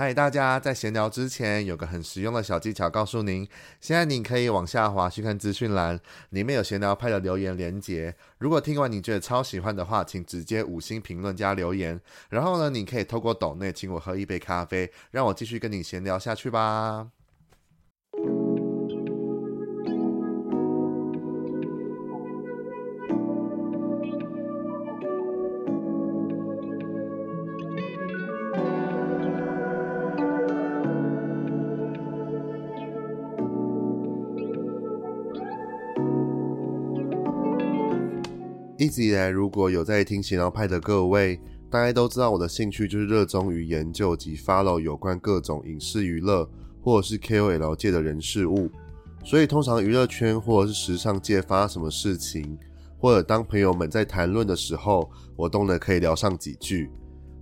嗨，大家在闲聊之前有个很实用的小技巧告诉您，现在你可以往下滑去看资讯栏，里面有闲聊派的留言连接。如果听完你觉得超喜欢的话，请直接五星评论加留言。然后呢，你可以透过抖内请我喝一杯咖啡，让我继续跟你闲聊下去吧。一直以来，如果有在听闲聊派的各位，大概都知道我的兴趣就是热衷于研究及 follow 有关各种影视娱乐或者是 KOL 界的人事物。所以，通常娱乐圈或者是时尚界发什么事情，或者当朋友们在谈论的时候，我都能可以聊上几句。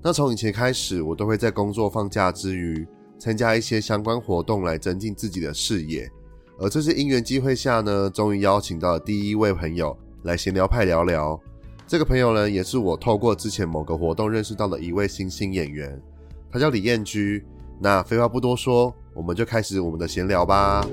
那从以前开始，我都会在工作放假之余，参加一些相关活动来增进自己的视野。而这次因缘机会下呢，终于邀请到了第一位朋友。来闲聊派聊聊，这个朋友呢，也是我透过之前某个活动认识到的一位新兴演员，他叫李彦居。那废话不多说，我们就开始我们的闲聊吧。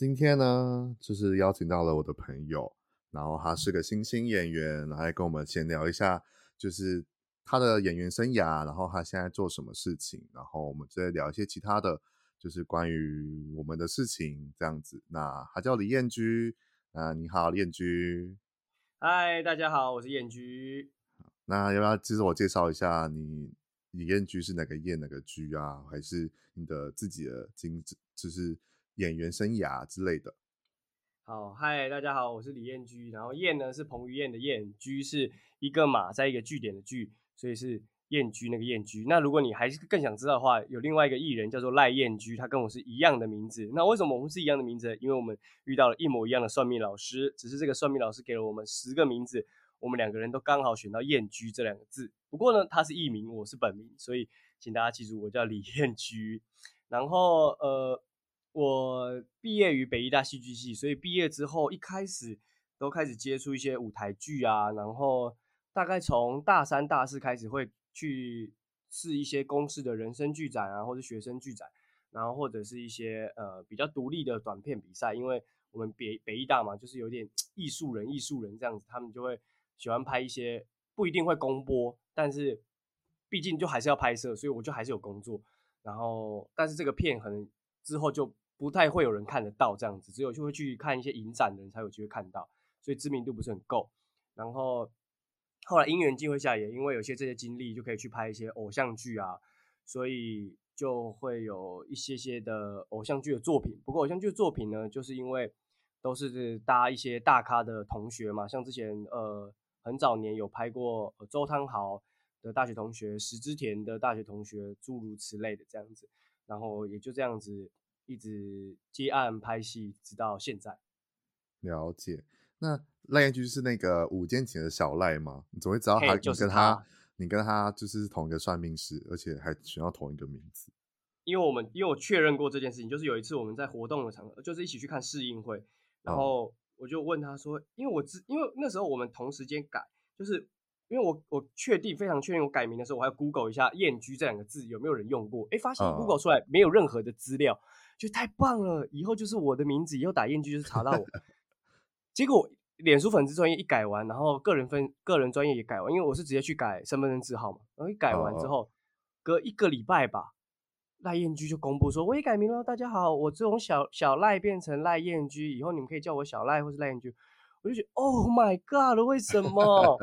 今天呢，就是邀请到了我的朋友，然后他是个新兴演员，来跟我们闲聊一下，就是他的演员生涯，然后他现在做什么事情，然后我们再聊一些其他的，就是关于我们的事情这样子。那他叫李彦居，啊，你好，李彦居。嗨，大家好，我是彦居。那要不要自我介绍一下你？李彦居是哪个彦哪个居啊？还是你的自己的经，就是？演员生涯之类的。好，嗨，大家好，我是李彦居。然后彦呢是彭于晏的彦，居是一个马在一个句点的句，所以是彦居那个彦居。那如果你还是更想知道的话，有另外一个艺人叫做赖彦居，他跟我是一样的名字。那为什么我们是一样的名字？因为我们遇到了一模一样的算命老师，只是这个算命老师给了我们十个名字，我们两个人都刚好选到彦居这两个字。不过呢，他是艺名，我是本名，所以请大家记住，我叫李彦居。然后呃。我毕业于北艺大戏剧系，所以毕业之后一开始都开始接触一些舞台剧啊，然后大概从大三、大四开始会去试一些公司的人生剧展啊，或者学生剧展，然后或者是一些呃比较独立的短片比赛，因为我们北北艺大嘛，就是有点艺术人、艺术人这样子，他们就会喜欢拍一些不一定会公播，但是毕竟就还是要拍摄，所以我就还是有工作，然后但是这个片可能之后就。不太会有人看得到这样子，只有就会去看一些影展的人才有机会看到，所以知名度不是很够。然后后来因缘际会下，也因为有些这些经历，就可以去拍一些偶像剧啊，所以就会有一些些的偶像剧的作品。不过偶像剧的作品呢，就是因为都是搭一些大咖的同学嘛，像之前呃很早年有拍过周汤豪的大学同学、石之田的大学同学，诸如此类的这样子，然后也就这样子。一直接案拍戏，直到现在。了解。那赖彦居是那个五间情的小赖吗？你怎么会知道他？就是他，你跟他就是同一个算命师，而且还选到同一个名字。因为我们因为我确认过这件事情，就是有一次我们在活动的场合，就是一起去看试映会，然后我就问他说，因为我知，因为那时候我们同时间改，就是。因为我我确定非常确定，我改名的时候，我还要 Google 一下“燕居”这两个字有没有人用过？哎，发现 Google 出来没有任何的资料，就太棒了！以后就是我的名字，以后打“燕居”就是查到我。结果脸书粉丝专业一改完，然后个人分个人专业也改完，因为我是直接去改身份证字号嘛。然后一改完之后，隔一个礼拜吧，赖彦居就公布说我也改名了，大家好，我从小小赖变成赖彦居，以后你们可以叫我小赖或是赖彦居。我就觉得 Oh my God，为什么？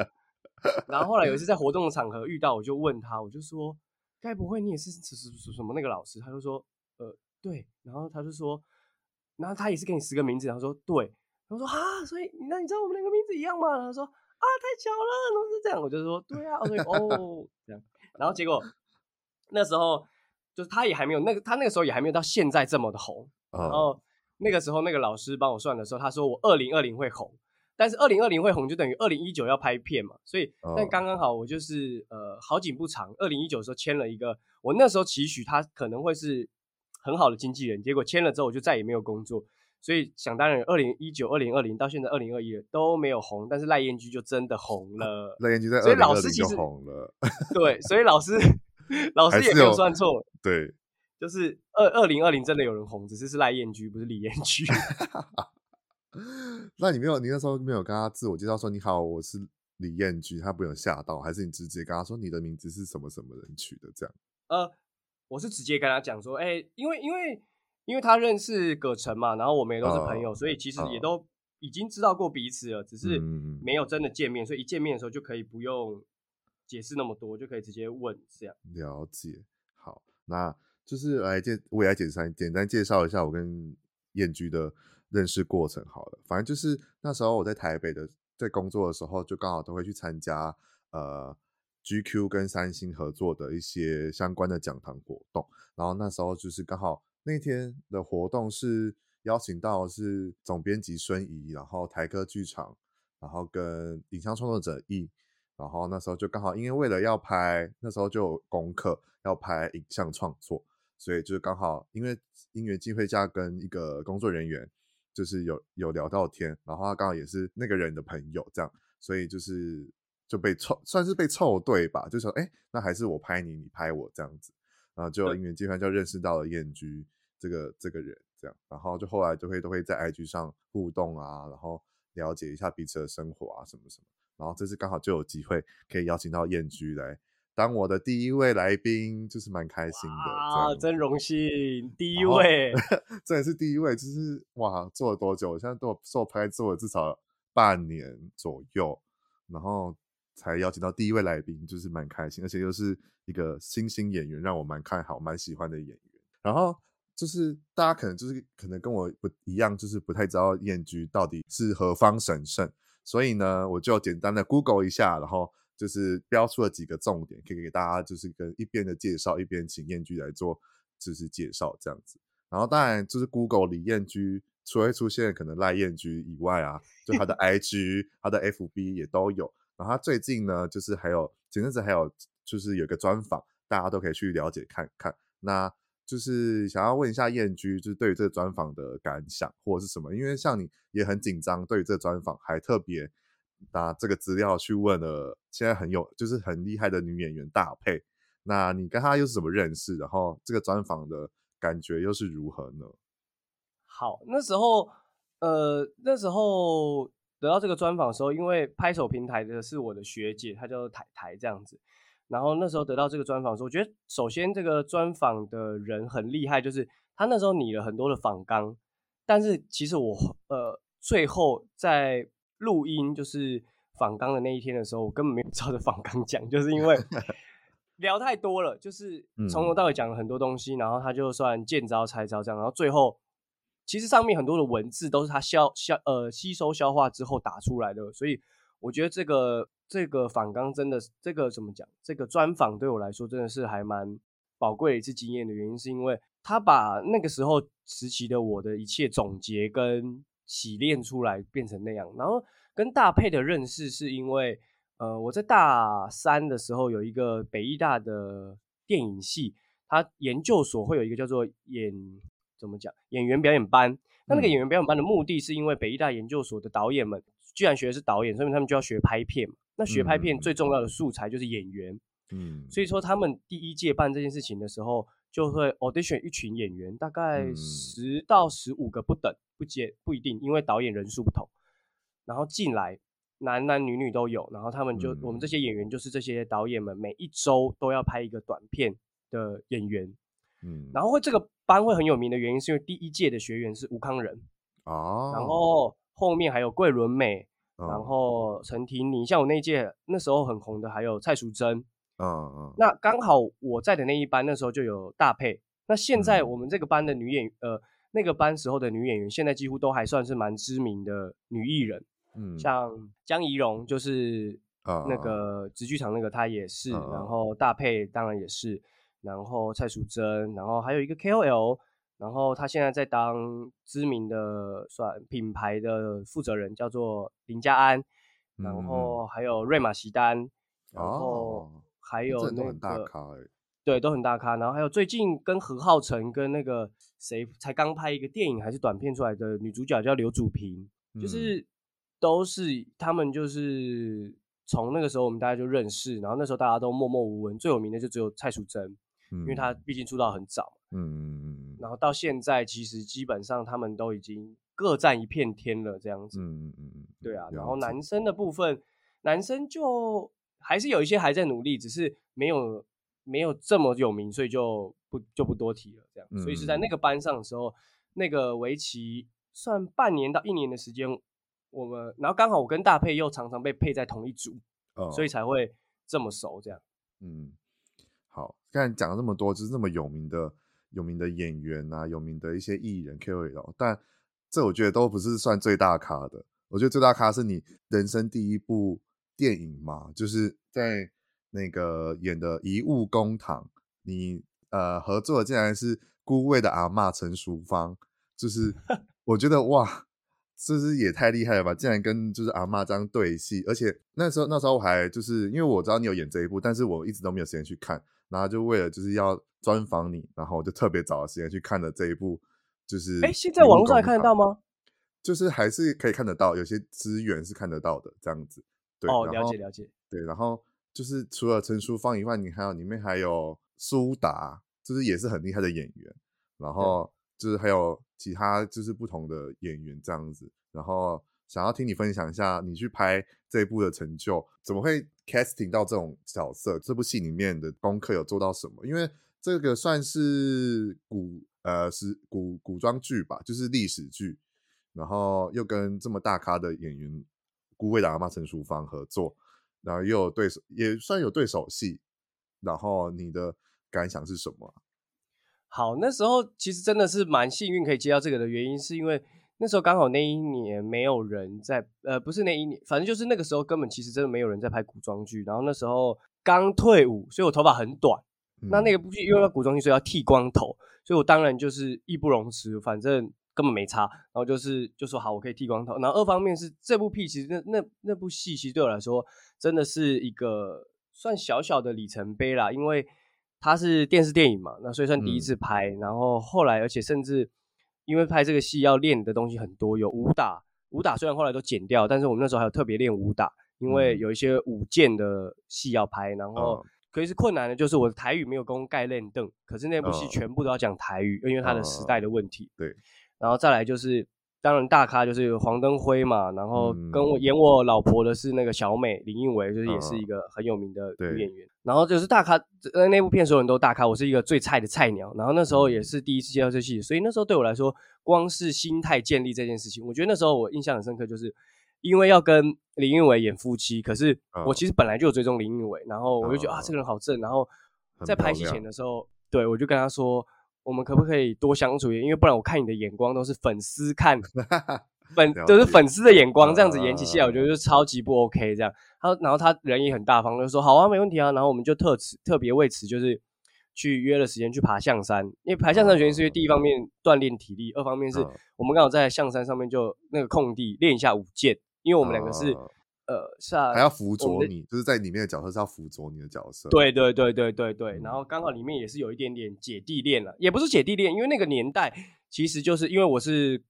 然后后来有一次在活动的场合遇到，我就问他，我就说，该不会你也是什什什么那个老师？他就说，呃，对。然后他就说，然后他也是给你十个名字。然后说，对。他说啊，所以那你知道我们两个名字一样吗？他说啊，太巧了，都是这样。我就说，对啊。所以哦，这样。然后结果那时候就是他也还没有那个，他那个时候也还没有到现在这么的红。然后那个时候那个老师帮我算的时候，他说我二零二零会红，但是二零二零会红就等于二零一九要拍片嘛，所以但刚刚好我就是呃好景不长，二零一九的时候签了一个，我那时候期许他可能会是很好的经纪人，结果签了之后我就再也没有工作。所以想当然，二零一九、二零二零到现在二零二一都没有红，但是赖燕居就真的红了。赖燕居在二零二零就红了。对，所以老师 老师也没有算错。对，就是二二零二零真的有人红，只是是赖燕居，不是李燕居。那你没有，你那时候没有跟他自我介绍说你好，我是李彦居，他不有吓到，还是你直接跟他说你的名字是什么什么人取的这样？呃，我是直接跟他讲说，哎、欸，因为因为。因为他认识葛城嘛，然后我们也都是朋友，uh, 所以其实也都已经知道过彼此了，uh, 只是没有真的见面，所以一见面的时候就可以不用解释那么多，就可以直接问这样。了解，好，那就是来介，我也来简单简单介绍一下我跟彦居的认识过程好了。反正就是那时候我在台北的在工作的时候，就刚好都会去参加呃 GQ 跟三星合作的一些相关的讲堂活动，然后那时候就是刚好。那天的活动是邀请到是总编辑孙怡，然后台歌剧场，然后跟影像创作者 E，然后那时候就刚好因为为了要拍，那时候就有功课要拍影像创作，所以就是刚好因为因缘际会下跟一个工作人员就是有有聊到天，然后他刚好也是那个人的朋友，这样，所以就是就被凑算是被凑对吧，就说哎，那还是我拍你，你拍我这样子，然后就因缘际会就认识到了彦居。这个这个人这样，然后就后来就会都会在 IG 上互动啊，然后了解一下彼此的生活啊什么什么，然后这次刚好就有机会可以邀请到彦居来当我的第一位来宾，就是蛮开心的啊，真荣幸，第一位，这也是第一位，就是哇，做了多久？我现在都做拍做了至少半年左右，然后才邀请到第一位来宾，就是蛮开心，而且又是一个新兴演员，让我蛮看好、蛮喜欢的演员，然后。就是大家可能就是可能跟我不一样，就是不太知道燕居到底是何方神圣，所以呢，我就简单的 Google 一下，然后就是标出了几个重点，可以给大家就是跟一边的介绍，一边请彦居来做就是介绍这样子。然后当然就是 Google 李彦居，除了出现可能赖彦居以外啊，就他的 IG、他的 FB 也都有。然后他最近呢，就是还有前阵子还有就是有个专访，大家都可以去了解看看。那就是想要问一下彦居，就是对于这个专访的感想或者是什么？因为像你也很紧张，对于这个专访还特别拿这个资料去问了现在很有就是很厉害的女演员大佩，那你跟她又是怎么认识？然后这个专访的感觉又是如何呢？好，那时候呃那时候得到这个专访的时候，因为拍手平台的是我的学姐，她叫台台这样子。然后那时候得到这个专访的时候，我觉得首先这个专访的人很厉害，就是他那时候拟了很多的访纲，但是其实我呃最后在录音就是访纲的那一天的时候，我根本没有照着访纲讲，就是因为 聊太多了，就是从头到尾讲了很多东西，然后他就算见招拆招这样，然后最后其实上面很多的文字都是他消消呃吸收消化之后打出来的，所以我觉得这个。这个访纲真的，这个怎么讲？这个专访对我来说真的是还蛮宝贵的一次经验的原因，是因为他把那个时候时期的我的一切总结跟洗练出来，变成那样。然后跟大配的认识，是因为呃，我在大三的时候有一个北艺大的电影系，他研究所会有一个叫做演怎么讲演员表演班。那那个演员表演班的目的是因为北艺大研究所的导演们居然学的是导演，所以他们就要学拍片嘛。那学拍片最重要的素材就是演员，嗯，所以说他们第一届办这件事情的时候，就会 audition 一群演员，大概十到十五个不等，不接不一定，因为导演人数不同，然后进来男男女女都有，然后他们就我们这些演员就是这些导演们每一周都要拍一个短片的演员，嗯，然后会这个班会很有名的原因是因为第一届的学员是吴康仁，哦，然后后面还有桂纶镁。然后陈婷妮，像我那一届那时候很红的，还有蔡淑臻。嗯嗯。那刚好我在的那一班那时候就有大佩。那现在我们这个班的女演员，呃，那个班时候的女演员，现在几乎都还算是蛮知名的女艺人。嗯。像江怡蓉就是那个直剧场那个她也是，然后大佩当然也是，然后蔡淑臻，然后还有一个 KOL 然后她现在在当知名的算品牌的负责人，叫做林家安，嗯、然后还有瑞玛席丹，嗯、然后还有那个、很大咖、欸、对，都很大咖。然后还有最近跟何浩晨跟那个谁才刚拍一个电影还是短片出来的女主角叫刘祖平，嗯、就是都是他们就是从那个时候我们大家就认识，然后那时候大家都默默无闻，最有名的就只有蔡淑臻，嗯、因为她毕竟出道很早。嗯，然后到现在，其实基本上他们都已经各占一片天了，这样子。嗯嗯嗯，对啊。然后男生的部分，男生就还是有一些还在努力，只是没有没有这么有名，所以就不就不多提了。这样，所以是在那个班上的时候，那个围棋算半年到一年的时间，我们然后刚好我跟大佩又常常被配在同一组，所以才会这么熟。这样，嗯，好，刚才讲了这么多，就是这么有名的。有名的演员啊，有名的一些艺人 KOL，但这我觉得都不是算最大咖的。我觉得最大咖是你人生第一部电影嘛，就是在那个演的《遗物公堂》，你呃合作的竟然是孤味的阿嬷陈淑芳，就是 我觉得哇，这是也太厉害了吧！竟然跟就是阿嬷这样对戏，而且那时候那时候我还就是因为我知道你有演这一部，但是我一直都没有时间去看。然后就为了就是要专访你，然后我就特别找了时间去看了这一部，就是哎，现在网络上还看得到吗？就是还是可以看得到，有些资源是看得到的，这样子。对，哦，了解了解。对，然后就是除了陈淑芳以外，你还有里面还有苏打，就是也是很厉害的演员，然后就是还有其他就是不同的演员这样子，然后。想要听你分享一下你去拍这一部的成就，怎么会 casting 到这种角色？这部戏里面的功课有做到什么？因为这个算是古呃是古古装剧吧，就是历史剧，然后又跟这么大咖的演员孤味的阿嬷陈淑芳合作，然后又有对手，也算有对手戏，然后你的感想是什么？好，那时候其实真的是蛮幸运可以接到这个的原因，是因为。那时候刚好那一年没有人在，呃，不是那一年，反正就是那个时候根本其实真的没有人在拍古装剧。然后那时候刚退伍，所以我头发很短。嗯、那那个部剧因为要古装剧，所以要剃光头，所以我当然就是义不容辞，反正根本没差。然后就是就说好，我可以剃光头。然后二方面是这部戏，其实那那那部戏其实对我来说真的是一个算小小的里程碑啦，因为它是电视电影嘛，那所以算第一次拍。嗯、然后后来而且甚至。因为拍这个戏要练的东西很多，有武打，武打虽然后来都剪掉，但是我们那时候还有特别练武打，因为有一些舞剑的戏要拍，然后可以是困难的，就是我的台语没有功盖练邓，可是那部戏全部都要讲台语，因为它的时代的问题。对，然后再来就是。当然大咖就是黄登辉嘛，然后跟我演我老婆的是那个小美林映维，就是也是一个很有名的女演员。嗯、然后就是大咖，呃，那部片所有人都大咖，我是一个最菜的菜鸟。然后那时候也是第一次接到这戏，所以那时候对我来说，光是心态建立这件事情，我觉得那时候我印象很深刻，就是因为要跟林映垉演夫妻，可是我其实本来就有追踪林映垉，然后我就觉得啊，这个人好正。然后在拍戏前的时候，对我就跟他说。我们可不可以多相处一点？因为不然我看你的眼光都是粉丝看 粉，都是粉丝的眼光，这样子演起戏来，我觉得就超级不 OK。这样，他然后他人也很大方，就说好啊，没问题啊。然后我们就特此特别为此就是去约了时间去爬象山，因为爬象山的原因是因为第一方面锻炼体力，二方面是我们刚好在象山上面就那个空地练一下舞剑，因为我们两个是。呃，是啊，还要辅佐你，就是在里面的角色是要辅佐你的角色。对对对对对对，嗯、然后刚好里面也是有一点点姐弟恋了，也不是姐弟恋，因为那个年代其实就是因为我是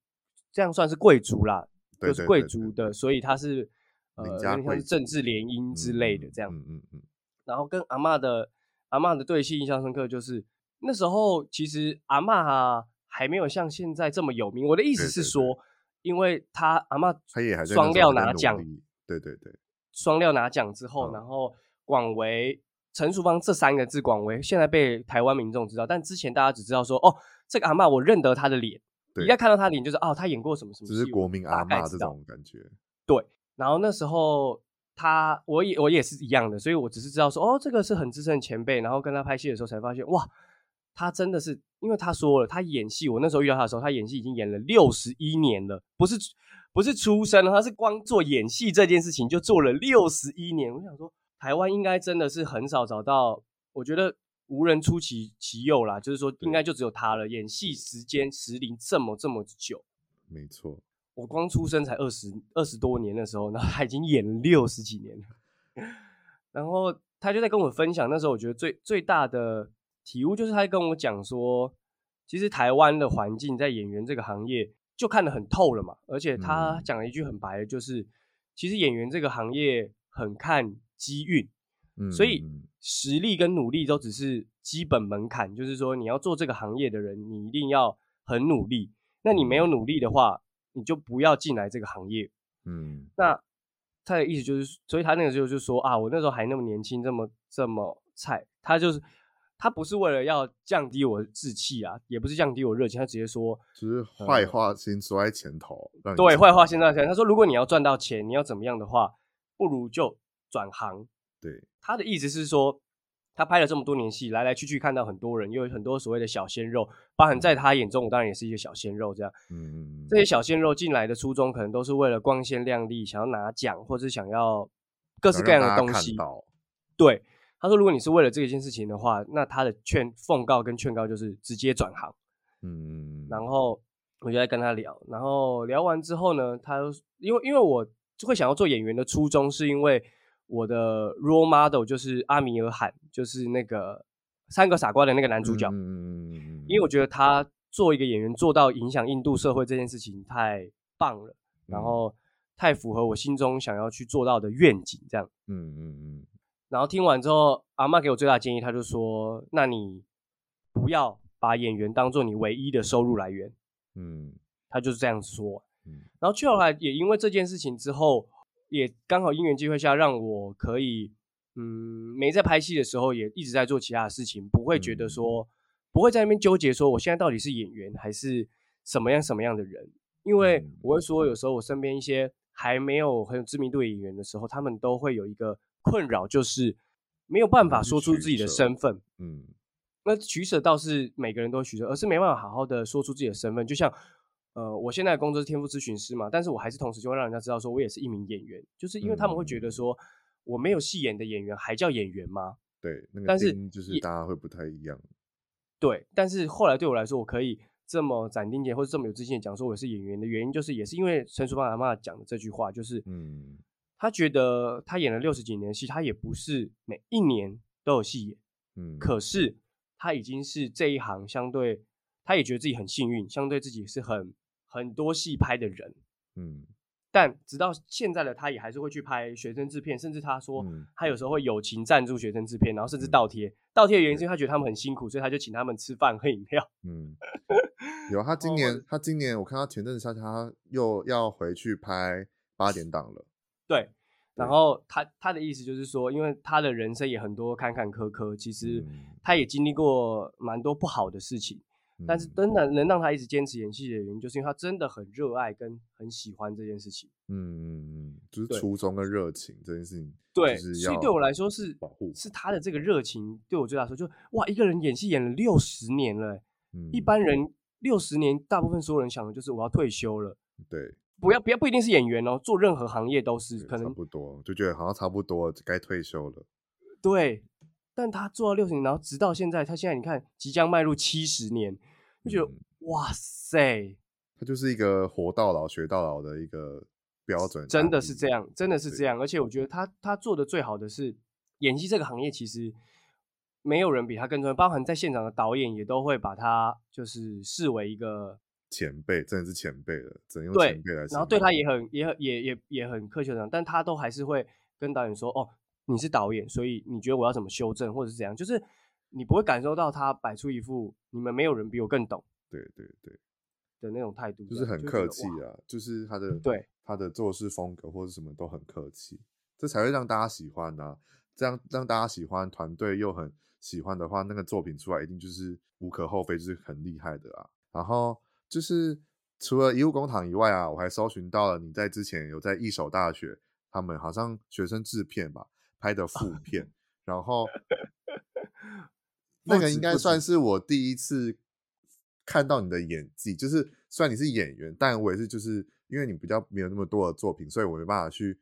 这样算是贵族啦，对对对对就是贵族的，所以他是呃，像是政治联姻之类的这样。嗯嗯嗯。然后跟阿嬷的阿嬷的对戏印象深刻，就是那时候其实阿嬷哈还没有像现在这么有名。我的意思是说，因为他阿嬷双料拿奖。对对对，双料拿奖之后，嗯、然后广为陈淑芳这三个字广为现在被台湾民众知道，但之前大家只知道说哦，这个阿嬷我认得她的脸，对一看到她的脸就是哦，她演过什么什么，只是国民阿嬷这种感觉。对，然后那时候他我也我也是一样的，所以我只是知道说哦，这个是很资深的前辈，然后跟他拍戏的时候才发现哇，他真的是，因为他说了，他演戏，我那时候遇到他的时候，他演戏已经演了六十一年了，不是。不是出身，他是光做演戏这件事情就做了六十一年。我想说，台湾应该真的是很少找到，我觉得无人出其其右啦，就是说应该就只有他了。演戏时间时龄这么这么久，没错。我光出生才二十二十多年的时候，然后他已经演了六十几年了。然后他就在跟我分享，那时候我觉得最最大的体悟就是他跟我讲说，其实台湾的环境在演员这个行业就看得很透了嘛。而且他讲了一句很白的，就是、嗯、其实演员这个行业很看机运，嗯，所以实力跟努力都只是基本门槛。就是说你要做这个行业的人，你一定要很努力。那你没有努力的话，你就不要进来这个行业，嗯，那他的意思就是，所以他那个时候就说啊，我那时候还那么年轻，这么这么菜，他就是他不是为了要降低我的志气啊，也不是降低我热情，他直接说，只是坏话先说在前头，嗯、对，坏话先说在前头。他说，如果你要赚到钱，你要怎么样的话，不如就转行。对，他的意思是说。他拍了这么多年戏，来来去去看到很多人，又有很多所谓的小鲜肉，包含在他眼中，我当然也是一个小鲜肉。这样，嗯，这些小鲜肉进来的初衷，可能都是为了光鲜亮丽，想要拿奖，或者想要各式各样的东西。对，他说，如果你是为了这件事情的话，那他的劝奉告跟劝告就是直接转行。嗯，然后我就在跟他聊，然后聊完之后呢，他因为因为我会想要做演员的初衷，是因为。我的 role model 就是阿米尔汗，就是那个三个傻瓜的那个男主角。嗯，因为我觉得他做一个演员做到影响印度社会这件事情太棒了，然后太符合我心中想要去做到的愿景，这样。嗯嗯嗯。然后听完之后，阿嬷给我最大的建议，他就说：“那你不要把演员当做你唯一的收入来源。”嗯，他就是这样说。嗯，然后去后来也因为这件事情之后。也刚好因缘机会下，让我可以，嗯，没在拍戏的时候，也一直在做其他的事情，不会觉得说，嗯、不会在那边纠结说，我现在到底是演员还是什么样什么样的人？因为我会说，有时候我身边一些还没有很有知名度的演员的时候，他们都会有一个困扰，就是没有办法说出自己的身份。嗯，那取舍倒是每个人都取舍，而是没办法好好的说出自己的身份，就像。呃，我现在的工作是天赋咨询师嘛，但是我还是同时就会让人家知道说我也是一名演员，就是因为他们会觉得说我没有戏演的演员还叫演员吗？对，那个但是就是大家会不太一样。对，但是后来对我来说，我可以这么斩钉截铁或者这么有自信的讲说我是演员的原因，就是也是因为陈淑芳阿妈讲的这句话，就是嗯，他觉得他演了六十几年的戏，他也不是每一年都有戏演，嗯，可是他已经是这一行相对，他也觉得自己很幸运，相对自己是很。很多戏拍的人，嗯，但直到现在的他也还是会去拍学生制片，甚至他说他有时候会友情赞助学生制片，然后甚至倒贴。倒贴的原因是因为他觉得他们很辛苦，所以他就请他们吃饭喝饮料。嗯，有他 今年，他今年我看他前阵子下他又要回去拍八点档了。对，然后他他的意思就是说，因为他的人生也很多坎坎坷坷，其实他也经历过蛮多不好的事情。但是真的能让他一直坚持演戏的原因，就是因为他真的很热爱跟很喜欢这件事情。嗯嗯嗯，就是初衷跟热情这件事情。对，所以对我来说是保护，是他的这个热情对我最大说，就哇，一个人演戏演了六十年了，嗯，一般人六十年，大部分所有人想的就是我要退休了。对，不要不要不一定是演员哦，做任何行业都是可能差不多，就觉得好像差不多该退休了。对。但他做到六十年，然后直到现在，他现在你看即将迈入七十年，就觉得、嗯、哇塞，他就是一个活到老学到老的一个标准，真的是这样，真的是这样。而且我觉得他他做的最好的是演戏这个行业，其实没有人比他更专业，包含在现场的导演也都会把他就是视为一个前辈，真的是前辈了，只能用前辈来。然后对他也很也很也也也很客气的，但他都还是会跟导演说哦。你是导演，所以你觉得我要怎么修正，或者是怎样？就是你不会感受到他摆出一副你们没有人比我更懂，对对对的那种态度，就是很客气啊，就是他的对他的做事风格或者什么都很客气，这才会让大家喜欢啊。这样让大家喜欢，团队又很喜欢的话，那个作品出来一定就是无可厚非，就是很厉害的啊。然后就是除了医务工厂以外啊，我还搜寻到了你在之前有在一手大学，他们好像学生制片吧。拍的 副片，然后 那个应该算是我第一次看到你的演技。就是虽然你是演员，但我也是就是因为你比较没有那么多的作品，所以我没办法去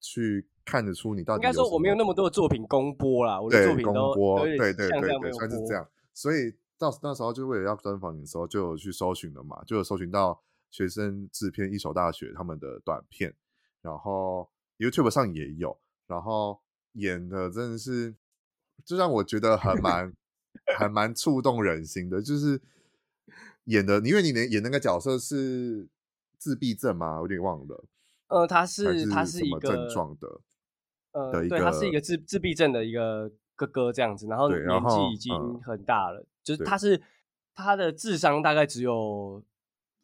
去看得出你到底。应该说我没有那么多的作品公播啦，我的作品都公播，对对对对，对，算是这样。所以到那时候就为了要专访你的时候，就有去搜寻了嘛，就有搜寻到学生制片一所大学他们的短片，然后 YouTube 上也有，然后演的真的是，就让我觉得还蛮还蛮触动人心的，就是演的，因为你演那个角色是自闭症吗？有点忘了。呃，他是他是一个症状的，呃，对，他是一个自自闭症的一个哥哥这样子，然后年纪已经很大了，就是他是他的智商大概只有，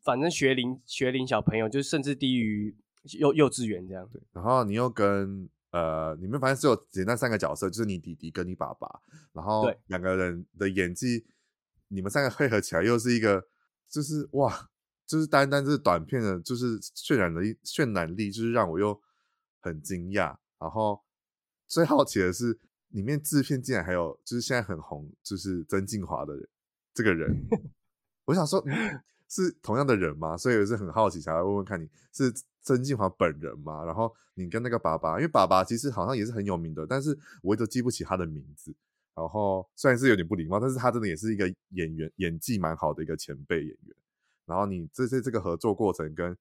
反正学龄学龄小朋友，就是甚至低于幼幼稚园这样。对，然后你又跟呃，你们反正只有简单三个角色，就是你弟弟跟你爸爸，然后两个人的演技，你们三个 配合起来又是一个，就是哇。就是单单是短片的，就是渲染的渲染力，就是让我又很惊讶。然后最好奇的是，里面制片竟然还有，就是现在很红，就是曾静华的人这个人。我想说，嗯，是同样的人吗？所以我是很好奇，想要问问看你是曾静华本人吗？然后你跟那个爸爸，因为爸爸其实好像也是很有名的，但是我一直记不起他的名字。然后虽然是有点不礼貌，但是他真的也是一个演员，演技蛮好的一个前辈演员。然后你这这这个合作过程跟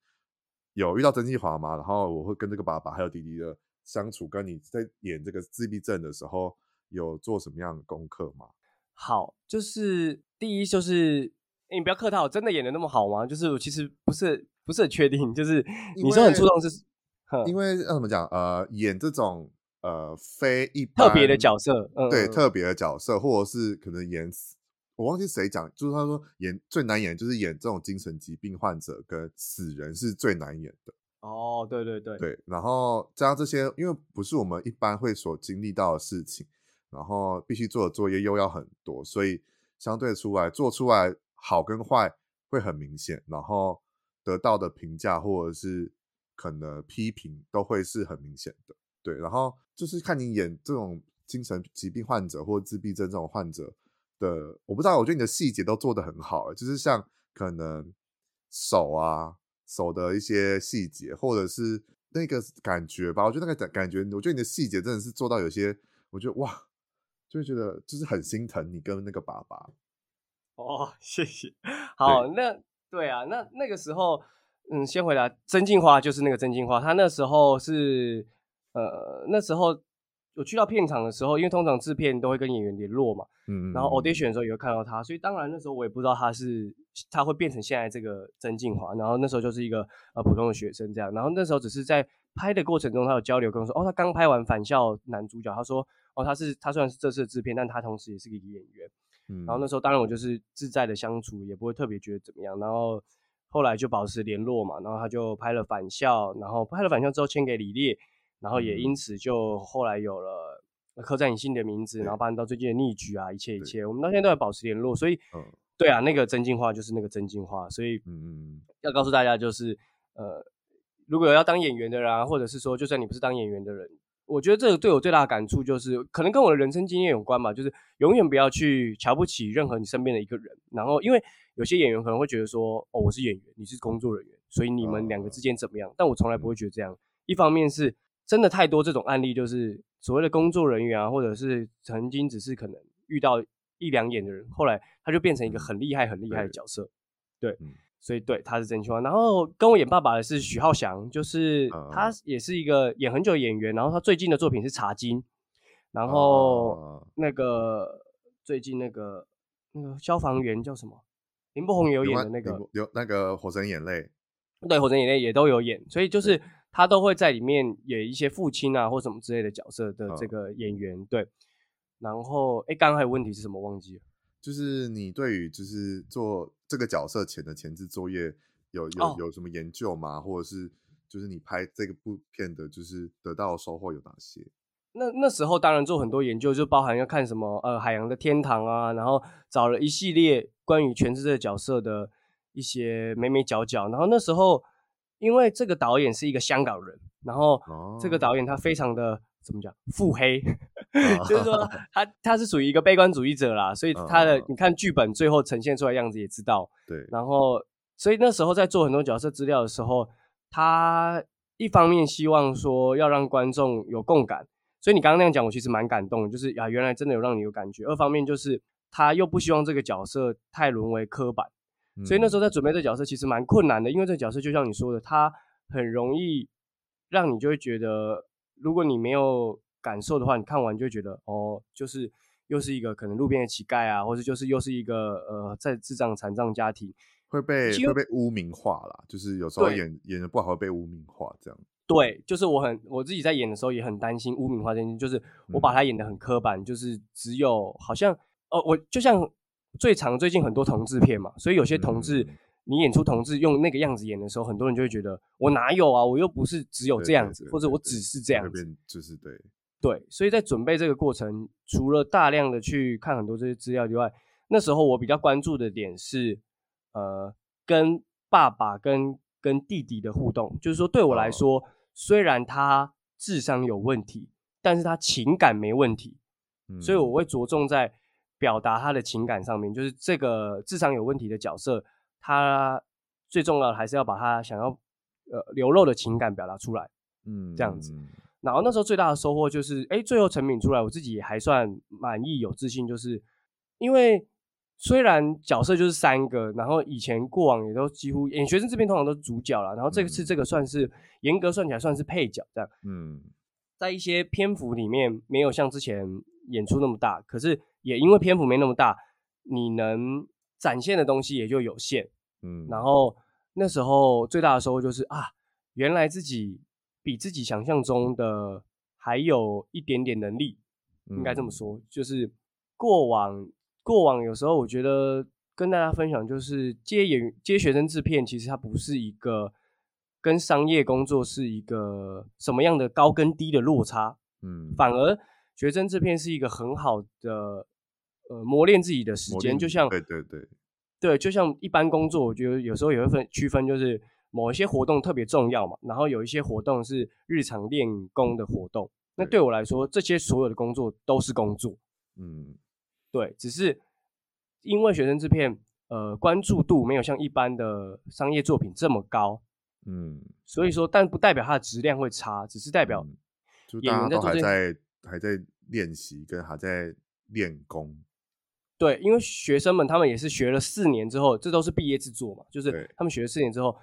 有遇到曾静华吗？然后我会跟这个爸爸还有弟弟的相处，跟你在演这个自闭症的时候有做什么样的功课吗？好，就是第一就是你不要客套，真的演的那么好吗？就是我其实不是不是很确定，就是 你说很触动是因为要怎么讲？呃，演这种呃非一般特别的角色，嗯、对特别的角色，或者是可能演。我忘记谁讲，就是他说演最难演就是演这种精神疾病患者跟死人是最难演的。哦，对对对，对。然后加上这些，因为不是我们一般会所经历到的事情，然后必须做的作业又要很多，所以相对出来做出来好跟坏会很明显，然后得到的评价或者是可能批评都会是很明显的。对，然后就是看你演这种精神疾病患者或自闭症这种患者。的我不知道，我觉得你的细节都做得很好，就是像可能手啊手的一些细节，或者是那个感觉吧。我觉得那个感感觉，我觉得你的细节真的是做到有些，我觉得哇，就会觉得就是很心疼你跟那个爸爸。哦，谢谢。好，对那对啊，那那个时候，嗯，先回答曾静华，就是那个曾静华，他那时候是呃那时候。我去到片场的时候，因为通常制片都会跟演员联络嘛，嗯，然后 audition 的时候也会看到他，所以当然那时候我也不知道他是他会变成现在这个曾敬驊，然后那时候就是一个呃普通的学生这样，然后那时候只是在拍的过程中，他有交流跟我说，哦，他刚拍完《返校》男主角，他说，哦，他是他虽然是这次的制片，但他同时也是个演员，嗯，然后那时候当然我就是自在的相处，也不会特别觉得怎么样，然后后来就保持联络嘛，然后他就拍了《返校》，然后拍了《返校》之后签给李烈。然后也因此就后来有了刻在你心底的名字，然后发展到最近的逆局啊，一切一切，我们到现在都在保持联络。所以，嗯、对啊，那个真进化就是那个真进化。所以，嗯，要告诉大家就是，呃，如果有要当演员的人啊，或者是说，就算你不是当演员的人，我觉得这个对我最大的感触就是，可能跟我的人生经验有关吧。就是永远不要去瞧不起任何你身边的一个人。然后，因为有些演员可能会觉得说，哦，我是演员，你是工作人员，所以你们两个之间怎么样？嗯、但我从来不会觉得这样。一方面是。真的太多这种案例，就是所谓的工作人员啊，或者是曾经只是可能遇到一两眼的人，后来他就变成一个很厉害、很厉害的角色。对，对，所以对他是真心话。然后跟我演爸爸的是许浩翔，就是他也是一个演很久的演员。然后他最近的作品是《茶金》，然后那个最近那个那个消防员叫什么？林柏宏有演的那个有，有那个《火神眼泪》，对，《火神眼泪》也都有演，所以就是。他都会在里面演一些父亲啊或什么之类的角色的这个演员，哦、对。然后，哎，刚刚还有问题是什么？忘记了。就是你对于就是做这个角色前的前置作业有有有什么研究吗？哦、或者是就是你拍这个部片的，就是得到的收获有哪些？那那时候当然做很多研究，就包含要看什么呃海洋的天堂啊，然后找了一系列关于全职这个角色的一些美美角角，然后那时候。因为这个导演是一个香港人，然后这个导演他非常的怎么讲腹黑，就是说他他是属于一个悲观主义者啦，所以他的你看剧本最后呈现出来样子也知道。对，然后所以那时候在做很多角色资料的时候，他一方面希望说要让观众有共感，所以你刚刚那样讲，我其实蛮感动的，就是啊，原来真的有让你有感觉。二方面就是他又不希望这个角色太沦为刻板，嗯、所以那时候在准备这个角色其实蛮困难的，因为这个角色就像你说的，他很容易让你就会觉得，如果你没有感受的话，你看完就会觉得哦，就是。又是一个可能路边的乞丐啊，或者就是又是一个呃，在智障残障家庭会被会被污名化啦，就是有时候演演的不好会被污名化这样。对，就是我很我自己在演的时候也很担心污名化这件事，就是我把他演的很刻板，嗯、就是只有好像哦、呃，我就像最常最近很多同志片嘛，所以有些同志、嗯、你演出同志用那个样子演的时候，很多人就会觉得我哪有啊，我又不是只有这样子，或者我只是这样子，就是对。对，所以在准备这个过程，除了大量的去看很多这些资料之外，那时候我比较关注的点是，呃，跟爸爸跟跟弟弟的互动，就是说对我来说，哦、虽然他智商有问题，但是他情感没问题，嗯、所以我会着重在表达他的情感上面，就是这个智商有问题的角色，他最重要的还是要把他想要呃流露的情感表达出来，嗯，这样子。然后那时候最大的收获就是，哎，最后成品出来，我自己也还算满意、有自信。就是因为虽然角色就是三个，然后以前过往也都几乎演学生这边通常都是主角了，然后这次这个算是严格算起来算是配角这样。嗯，在一些篇幅里面没有像之前演出那么大，可是也因为篇幅没那么大，你能展现的东西也就有限。嗯，然后那时候最大的收获就是啊，原来自己。比自己想象中的还有一点点能力，应该这么说。就是过往过往有时候我觉得跟大家分享，就是接演接学生制片，其实它不是一个跟商业工作是一个什么样的高跟低的落差。嗯，反而学生制片是一个很好的呃磨练自己的时间，就像对对对对，就像一般工作，我觉得有时候也会分区分，就是。某一些活动特别重要嘛，然后有一些活动是日常练功的活动。那对我来说，这些所有的工作都是工作。嗯，对，只是因为学生制片，呃，关注度没有像一般的商业作品这么高。嗯，所以说，但不代表它的质量会差，只是代表演员在做这，还在还在练习，跟还在练功。对，因为学生们他们也是学了四年之后，这都是毕业制作嘛，就是他们学了四年之后。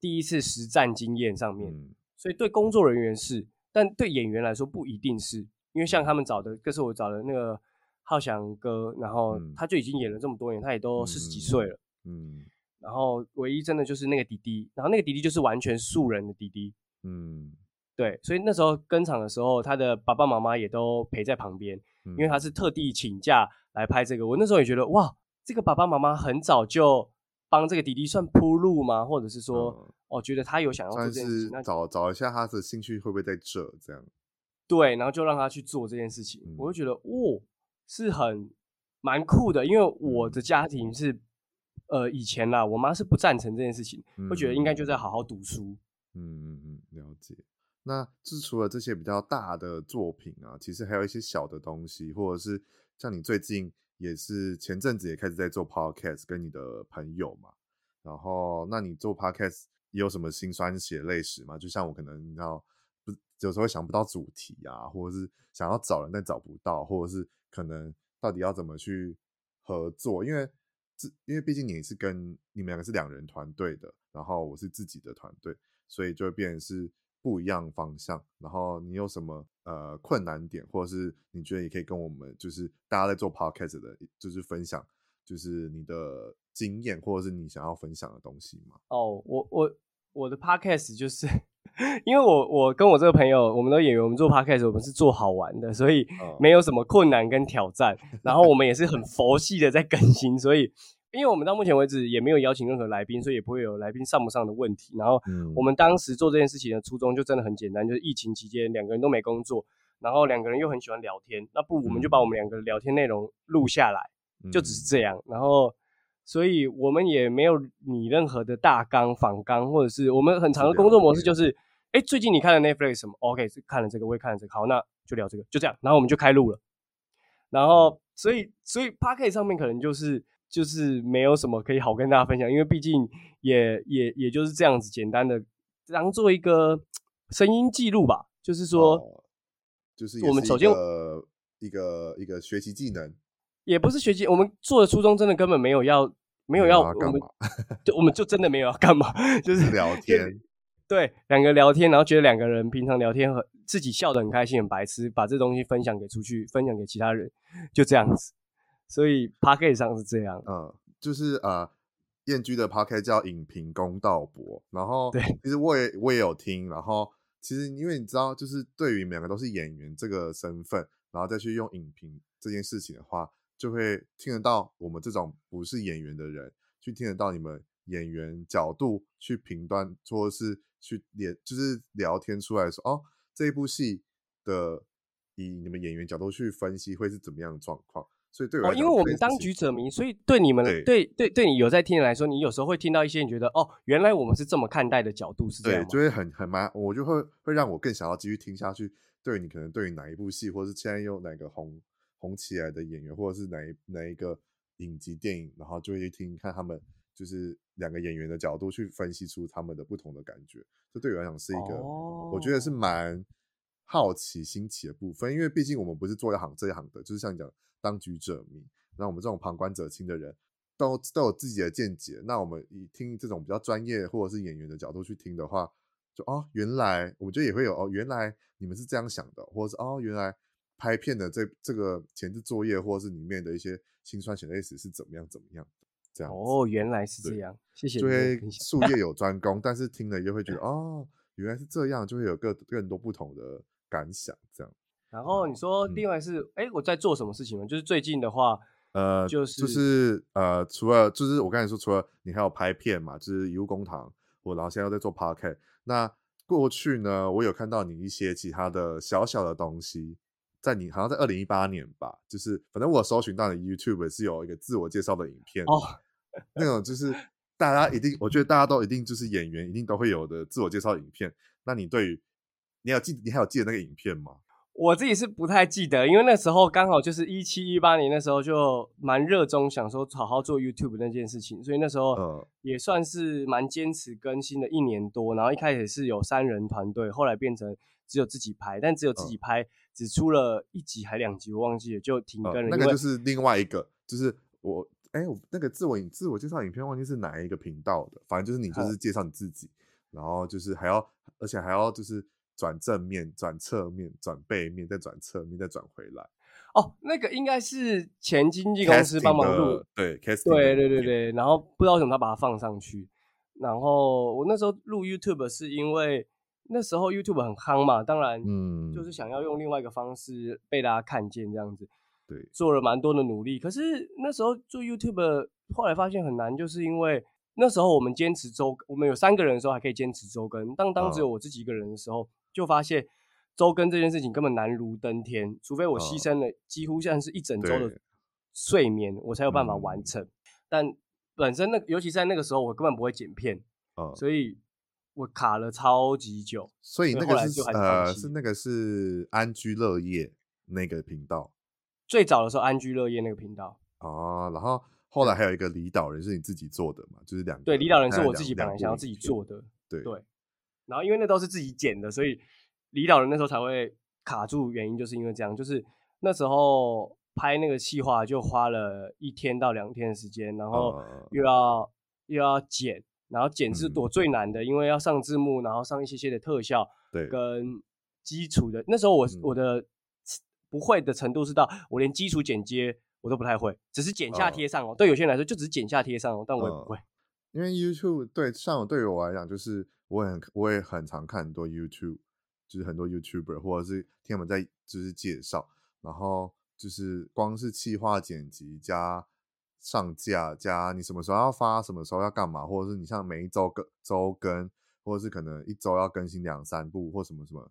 第一次实战经验上面，嗯、所以对工作人员是，但对演员来说不一定是，因为像他们找的，这是我找的那个浩翔哥，然后他就已经演了这么多年，他也都四十几岁了，嗯，嗯然后唯一真的就是那个弟弟，然后那个弟弟就是完全素人的弟弟，嗯，对，所以那时候跟场的时候，他的爸爸妈妈也都陪在旁边，嗯、因为他是特地请假来拍这个，我那时候也觉得哇，这个爸爸妈妈很早就。帮这个弟弟算铺路吗？或者是说，嗯、哦，觉得他有想要做这件事找找一下他的兴趣会不会在这这样？对，然后就让他去做这件事情，嗯、我就觉得哦，是很蛮酷的。因为我的家庭是，呃，以前啦，我妈是不赞成这件事情，嗯、会觉得应该就在好好读书。嗯嗯嗯，了解。那是除了这些比较大的作品啊，其实还有一些小的东西，或者是像你最近。也是前阵子也开始在做 podcast，跟你的朋友嘛。然后，那你做 podcast 也有什么辛酸血泪史吗？就像我可能你知道，不有时候会想不到主题啊，或者是想要找人但找不到，或者是可能到底要怎么去合作？因为这因为毕竟你是跟你们两个是两人团队的，然后我是自己的团队，所以就会变成是。不一样方向，然后你有什么呃困难点，或者是你觉得也可以跟我们，就是大家在做 podcast 的，就是分享，就是你的经验，或者是你想要分享的东西吗？哦，我我我的 podcast 就是，因为我我跟我这个朋友，我们都演员，我们做 podcast，我们是做好玩的，所以没有什么困难跟挑战，嗯、然后我们也是很佛系的在更新，所以。因为我们到目前为止也没有邀请任何来宾，所以也不会有来宾上不上的问题。然后我们当时做这件事情的初衷就真的很简单，就是疫情期间两个人都没工作，然后两个人又很喜欢聊天，那不如我们就把我们两个聊天内容录下来，就只是这样。然后，所以我们也没有拟任何的大纲、访纲，或者是我们很长的工作模式就是，哎，最近你看了 Netflix 什么？OK，看了这个，我也看了这个，好，那就聊这个，就这样。然后我们就开录了。然后，所以，所以 Podcast 上面可能就是。就是没有什么可以好跟大家分享，因为毕竟也也也就是这样子简单的当做一个声音记录吧，就是说，哦、就是我们首先一个一个学习技能，也不是学习，我们做的初衷真的根本没有要没有要我们，就我们就真的没有要干嘛，就是聊天。对，两个聊天，然后觉得两个人平常聊天很自己笑得很开心、很白痴，把这东西分享给出去，分享给其他人，就这样子。所以 Podcast 上是这样，嗯，就是呃，燕居的 Podcast 叫影评公道博，然后对，其实我也我也有听，然后其实因为你知道，就是对于两个都是演员这个身份，然后再去用影评这件事情的话，就会听得到我们这种不是演员的人，去听得到你们演员角度去评断，或者是。去聊就是聊天出来说哦，这一部戏的以你们演员角度去分析会是怎么样的状况？所以对我，哦，因为我们当局者迷，所以对你们对对对，对你有在听的来说，你有时候会听到一些你觉得哦，原来我们是这么看待的角度是这样，对，就会很很蛮，我就会会让我更想要继续听下去。对你可能对于哪一部戏，或者是现在有哪个红红起来的演员，或者是哪一哪一个影集电影，然后就会去听看他们。就是两个演员的角度去分析出他们的不同的感觉，这对我来讲是一个，我觉得是蛮好奇、新奇的部分。因为毕竟我们不是做一行这一行的，就是像你讲当局者迷，那我们这种旁观者清的人都都有自己的见解。那我们以听这种比较专业或者是演员的角度去听的话，就哦，原来我觉得也会有哦，原来你们是这样想的，或者是哦，原来拍片的这这个前置作业或者是里面的一些辛酸血泪史是怎么样怎么样。这样哦，原来是这样，谢谢。就会术业有专 攻，但是听了又会觉得 哦，原来是这样，就会有更更多不同的感想。这样。然后你说另外是，哎、嗯，我在做什么事情吗？就是最近的话，呃，就是就是呃，除了就是我刚才说，除了你还有拍片嘛，就是义务公堂，我然后现在又在做 podcast。那过去呢，我有看到你一些其他的小小的东西，在你好像在二零一八年吧，就是反正我搜寻到的 YouTube 是有一个自我介绍的影片哦。那种就是大家一定，我觉得大家都一定就是演员，一定都会有的自我介绍影片。那你对于你有记，你还有记得那个影片吗？我自己是不太记得，因为那时候刚好就是一七一八年，那时候就蛮热衷想说好好做 YouTube 那件事情，所以那时候也算是蛮坚持更新了一年多。然后一开始是有三人团队，后来变成只有自己拍，但只有自己拍只出了一集还两集，我忘记了就停更了。那个就是另外一个，就是我。哎、欸，我那个自我影自我介绍影片忘记是哪一个频道的，反正就是你就是介绍你自己，然后就是还要，而且还要就是转正面、转侧面、转背面、再转侧面、再转回来。哦，那个应该是前经纪公司帮忙录，对，对对对对，然后不知道为什么他把它放上去，然后我那时候录 YouTube 是因为那时候 YouTube 很夯嘛，当然，嗯，就是想要用另外一个方式被大家看见这样子。对，做了蛮多的努力，可是那时候做 YouTube，后来发现很难，就是因为那时候我们坚持周，我们有三个人的时候还可以坚持周更，当当只有我自己一个人的时候，哦、就发现周更这件事情根本难如登天，除非我牺牲了几乎像是一整周的睡眠，我才有办法完成。嗯、但本身那尤其在那个时候，我根本不会剪片，哦、所以我卡了超级久。所以那个是呃，是那个是安居乐业那个频道。最早的时候，安居乐业那个频道哦，然后后来还有一个离岛人是你自己做的嘛？就是两个对，离岛人是我自己本来想要自己做的，对对。然后因为那都是自己剪的，所以李导人那时候才会卡住，原因就是因为这样，就是那时候拍那个企划就花了一天到两天的时间，然后又要、嗯、又要剪，然后剪是我最难的，嗯、因为要上字幕，然后上一些些的特效，对，跟基础的。那时候我、嗯、我的。不会的程度是到我连基础剪接我都不太会，只是剪下贴上哦。Uh, 对有些人来说就只是剪下贴上哦，但我也不会。Uh, 因为 YouTube 对像对于我来讲，就是我也很我也很常看很多 YouTube，就是很多 YouTuber 或者是听他们在就是介绍，然后就是光是企划剪辑加上架加你什么时候要发，什么时候要干嘛，或者是你像每一周更周更，或者是可能一周要更新两三部或什么什么。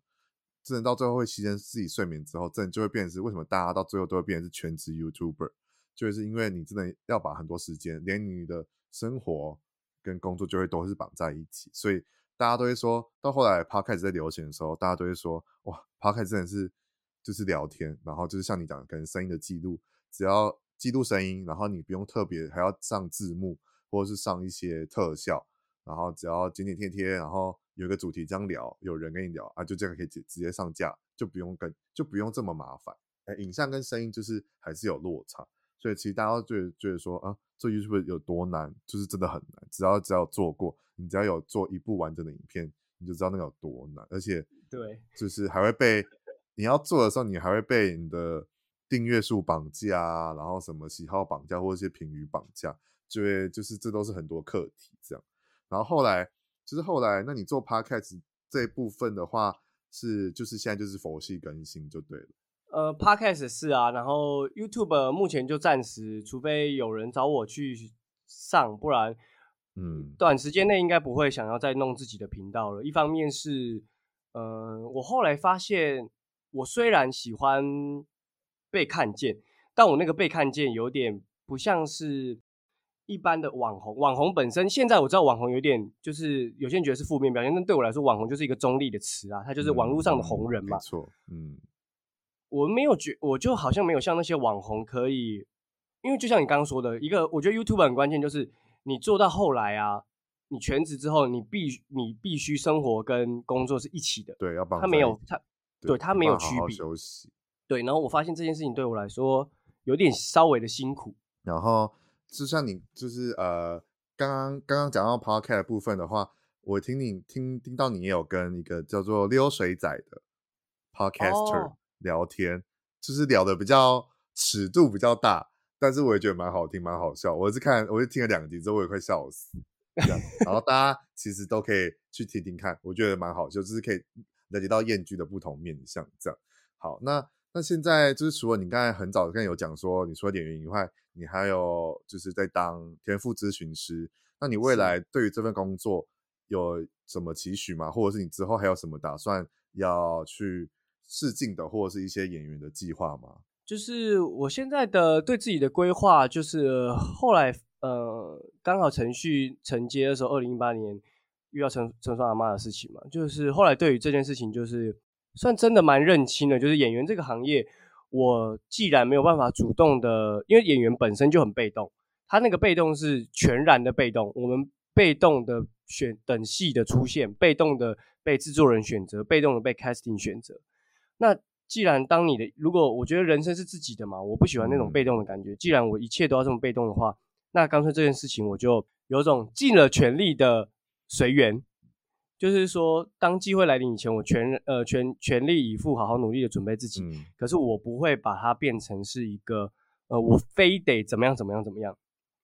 真的到最后会牺牲自己睡眠之后，真的就会变成是为什么大家到最后都会变成是全职 YouTuber，就是因为你真的要把很多时间，连你的生活跟工作就会都是绑在一起，所以大家都会说到后来 Podcast 在流行的时候，大家都会说哇，Podcast 真的是就是聊天，然后就是像你讲的，可能声音的记录，只要记录声音，然后你不用特别还要上字幕或者是上一些特效，然后只要剪剪贴贴，然后有一个主题这样聊，有人跟你聊啊，就这样可以直直接上架，就不用跟就不用这么麻烦。哎，影像跟声音就是还是有落差，所以其实大家都觉得觉得说啊，做 YouTube 有多难，就是真的很难。只要只要做过，你只要有做一部完整的影片，你就知道那个有多难。而且对，就是还会被你要做的时候，你还会被你的订阅数绑架，啊然后什么喜好绑架，或者一些评语绑架，就会就是这都是很多课题这样。然后后来就是后来，那你做 Podcast 这一部分的话，是就是现在就是佛系更新就对了。呃，Podcast 是啊，然后 YouTube 目前就暂时，除非有人找我去上，不然，嗯，短时间内应该不会想要再弄自己的频道了。一方面是，呃，我后来发现，我虽然喜欢被看见，但我那个被看见有点不像是一般的网红。网红本身，现在我知道网红有点就是有些人觉得是负面表现，但对我来说，网红就是一个中立的词啊，它就是网络上的红人嘛。嗯，没错，嗯。我没有觉，我就好像没有像那些网红可以，因为就像你刚刚说的，一个我觉得 YouTube 很关键，就是你做到后来啊，你全职之后，你必你必须生活跟工作是一起的，对，要帮他没有他，对，对他没有区别，好好休息，对，然后我发现这件事情对我来说有点稍微的辛苦，然后就像你就是呃，刚刚刚刚讲到 Podcast 的部分的话，我听你听听到你也有跟一个叫做溜水仔的 Podcaster。Oh. 聊天就是聊的比较尺度比较大，但是我也觉得蛮好听，蛮好笑。我是看，我就听了两集之后，我也快笑死。这样，然后大家其实都可以去听听看，我觉得蛮好笑，就是可以了解到燕居的不同面向。这样，好，那那现在就是除了你刚才很早跟有讲说，你除了演员以外，你还有就是在当天赋咨询师。那你未来对于这份工作有什么期许吗？或者是你之后还有什么打算要去？试镜的或者是一些演员的计划吗？就是我现在的对自己的规划，就是后来呃刚好程序承接的时候，二零一八年遇到陈陈双阿妈的事情嘛，就是后来对于这件事情，就是算真的蛮认清的。就是演员这个行业，我既然没有办法主动的，因为演员本身就很被动，他那个被动是全然的被动，我们被动的选等戏的出现，被动的被制作人选择，被动的被 casting 选择。那既然当你的，如果我觉得人生是自己的嘛，我不喜欢那种被动的感觉。既然我一切都要这么被动的话，那干脆这件事情我就有种尽了全力的随缘，就是说当机会来临以前，我全呃全全力以赴，好好努力的准备自己。嗯。可是我不会把它变成是一个呃我非得怎么样怎么样怎么样，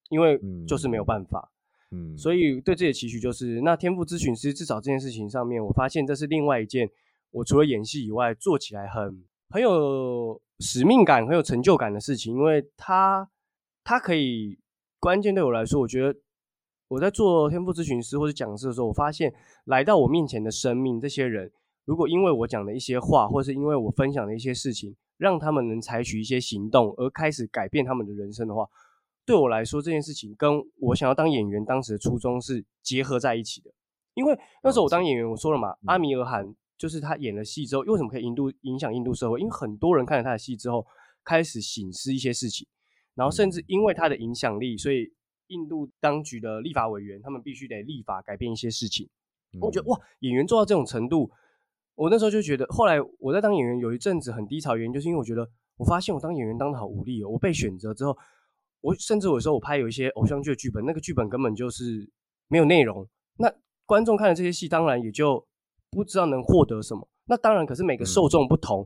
因为就是没有办法。嗯。所以对自己的期许就是，那天赋咨询师至少这件事情上面，我发现这是另外一件。我除了演戏以外，做起来很很有使命感、很有成就感的事情，因为它它可以关键对我来说，我觉得我在做天赋咨询师或者讲师的时候，我发现来到我面前的生命，这些人如果因为我讲的一些话，或是因为我分享的一些事情，让他们能采取一些行动，而开始改变他们的人生的话，对我来说这件事情跟我想要当演员当时的初衷是结合在一起的。因为那时候我当演员，我说了嘛，阿米尔汗。就是他演了戏之后，为什么可以引度影响印度社会？因为很多人看了他的戏之后，开始醒思一些事情，然后甚至因为他的影响力，所以印度当局的立法委员他们必须得立法改变一些事情。我觉得哇，演员做到这种程度，我那时候就觉得，后来我在当演员有一阵子很低潮，原因就是因为我觉得，我发现我当演员当的好无力哦。我被选择之后，我甚至有时候我拍有一些偶像剧的剧本，那个剧本根本就是没有内容，那观众看了这些戏，当然也就。不知道能获得什么，那当然，可是每个受众不同。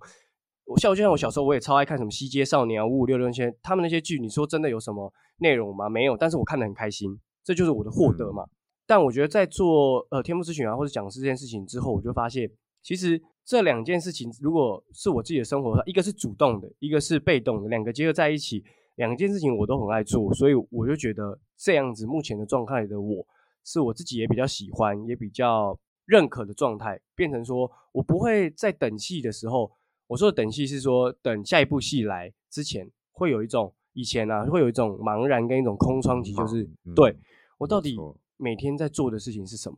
我、嗯、像就像我小时候，我也超爱看什么《西街少年》啊、《五五六六》那些，他们那些剧，你说真的有什么内容吗？没有，但是我看得很开心，这就是我的获得嘛。嗯、但我觉得在做呃天赋咨询啊或者讲师这件事情之后，我就发现，其实这两件事情如果是我自己的生活，一个是主动的，一个是被动的，两个结合在一起，两件事情我都很爱做，所以我就觉得这样子目前的状态的我是我自己也比较喜欢，也比较。认可的状态变成说，我不会在等戏的时候，我说的等戏是说等下一部戏来之前，会有一种以前啊，会有一种茫然跟一种空窗期，就是、嗯、对我到底每天在做的事情是什么？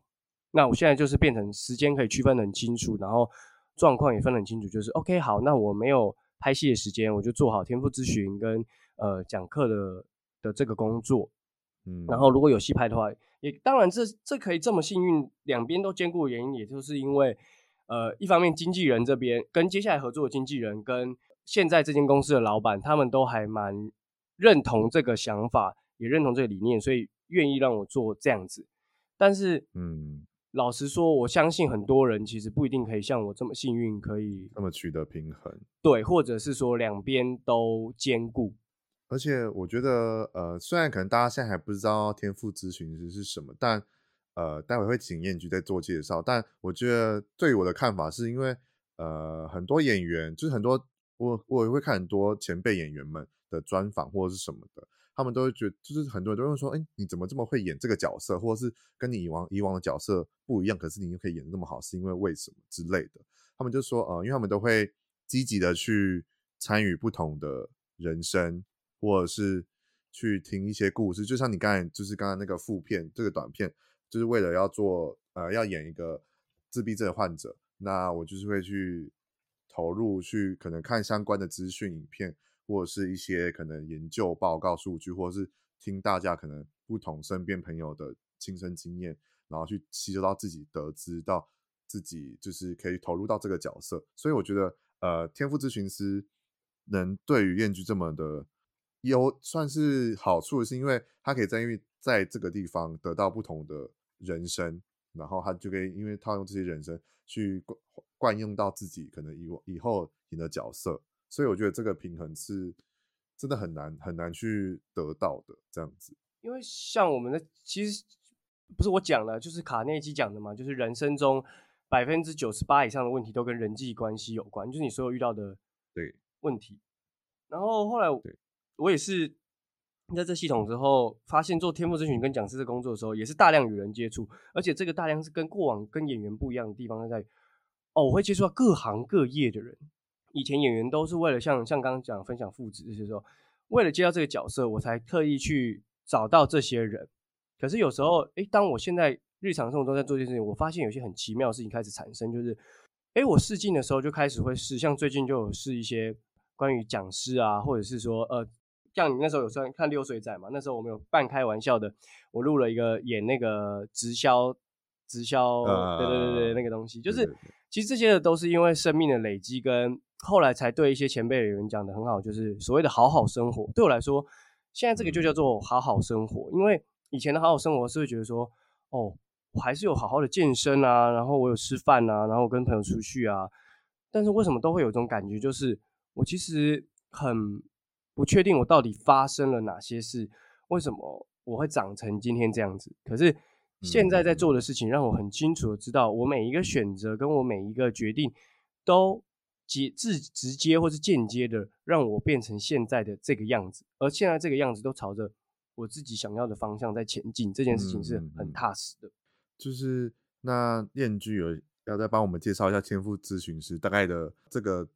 那我现在就是变成时间可以区分得很清楚，然后状况也分得很清楚，就是 OK 好，那我没有拍戏的时间，我就做好天赋咨询跟呃讲课的的这个工作，嗯，然后如果有戏拍的话。也当然这这可以这么幸运，两边都兼顾的原因，也就是因为呃，一方面经纪人这边跟接下来合作的经纪人跟现在这间公司的老板，他们都还蛮认同这个想法，也认同这个理念，所以愿意让我做这样子。但是，嗯，老实说，我相信很多人其实不一定可以像我这么幸运，可以那么取得平衡。对，或者是说两边都兼顾。而且我觉得，呃，虽然可能大家现在还不知道天赋咨询师是什么，但呃，待会会请彦駒再做介绍。但我觉得，对我的看法，是因为呃，很多演员就是很多。我我也会看很多前辈演员们的专访或者是什么的，他们都会觉得，就是很多人都会说，哎，你怎么这么会演这个角色，或者是跟你以往以往的角色不一样，可是你又可以演的那么好，是因为为什么之类的？他们就说，呃，因为他们都会积极的去参与不同的人生，或者是去听一些故事，就像你刚才就是刚才那个副片这个短片，就是为了要做呃要演一个自闭症患者，那我就是会去。投入去可能看相关的资讯影片，或者是一些可能研究报告数据，或者是听大家可能不同身边朋友的亲身经验，然后去吸收到自己得知到自己就是可以投入到这个角色。所以我觉得，呃，天赋咨询师能对于彦駒这么的有算是好处，是因为他可以在因为在这个地方得到不同的人生，然后他就可以因为套用这些人生去。惯惯用到自己可能以以后演的角色，所以我觉得这个平衡是真的很难很难去得到的这样子。因为像我们的其实不是我讲了，就是卡内基讲的嘛，就是人生中百分之九十八以上的问题都跟人际关系有关，就是你所有遇到的对问题。然后后来我也是在这系统之后，发现做天赋咨询跟讲师的工作的时候，也是大量与人接触，而且这个大量是跟过往跟演员不一样的地方在。哦，我会接触到各行各业的人。以前演员都是为了像像刚刚讲分享父子这些时候，为了接到这个角色，我才特意去找到这些人。可是有时候，诶，当我现在日常生活中在做这件事情，我发现有些很奇妙的事情开始产生，就是，诶，我试镜的时候就开始会试，像最近就有试一些关于讲师啊，或者是说，呃，像你那时候有算看溜水仔嘛？那时候我们有半开玩笑的，我录了一个演那个直销，直销，呃、对对对对，那个东西就是。其实这些的都是因为生命的累积，跟后来才对一些前辈的人讲的很好，就是所谓的好好生活。对我来说，现在这个就叫做好好生活。因为以前的好好生活是会觉得说，哦，我还是有好好的健身啊，然后我有吃饭啊，然后我跟朋友出去啊。但是为什么都会有一种感觉，就是我其实很不确定我到底发生了哪些事，为什么我会长成今天这样子？可是。现在在做的事情让我很清楚的知道，我每一个选择跟我每一个决定，都直直直接或是间接的让我变成现在的这个样子，而现在这个样子都朝着我自己想要的方向在前进，这件事情是很踏实的。就是那彦駒有要再帮我们介绍一下天赋咨询师大概的这个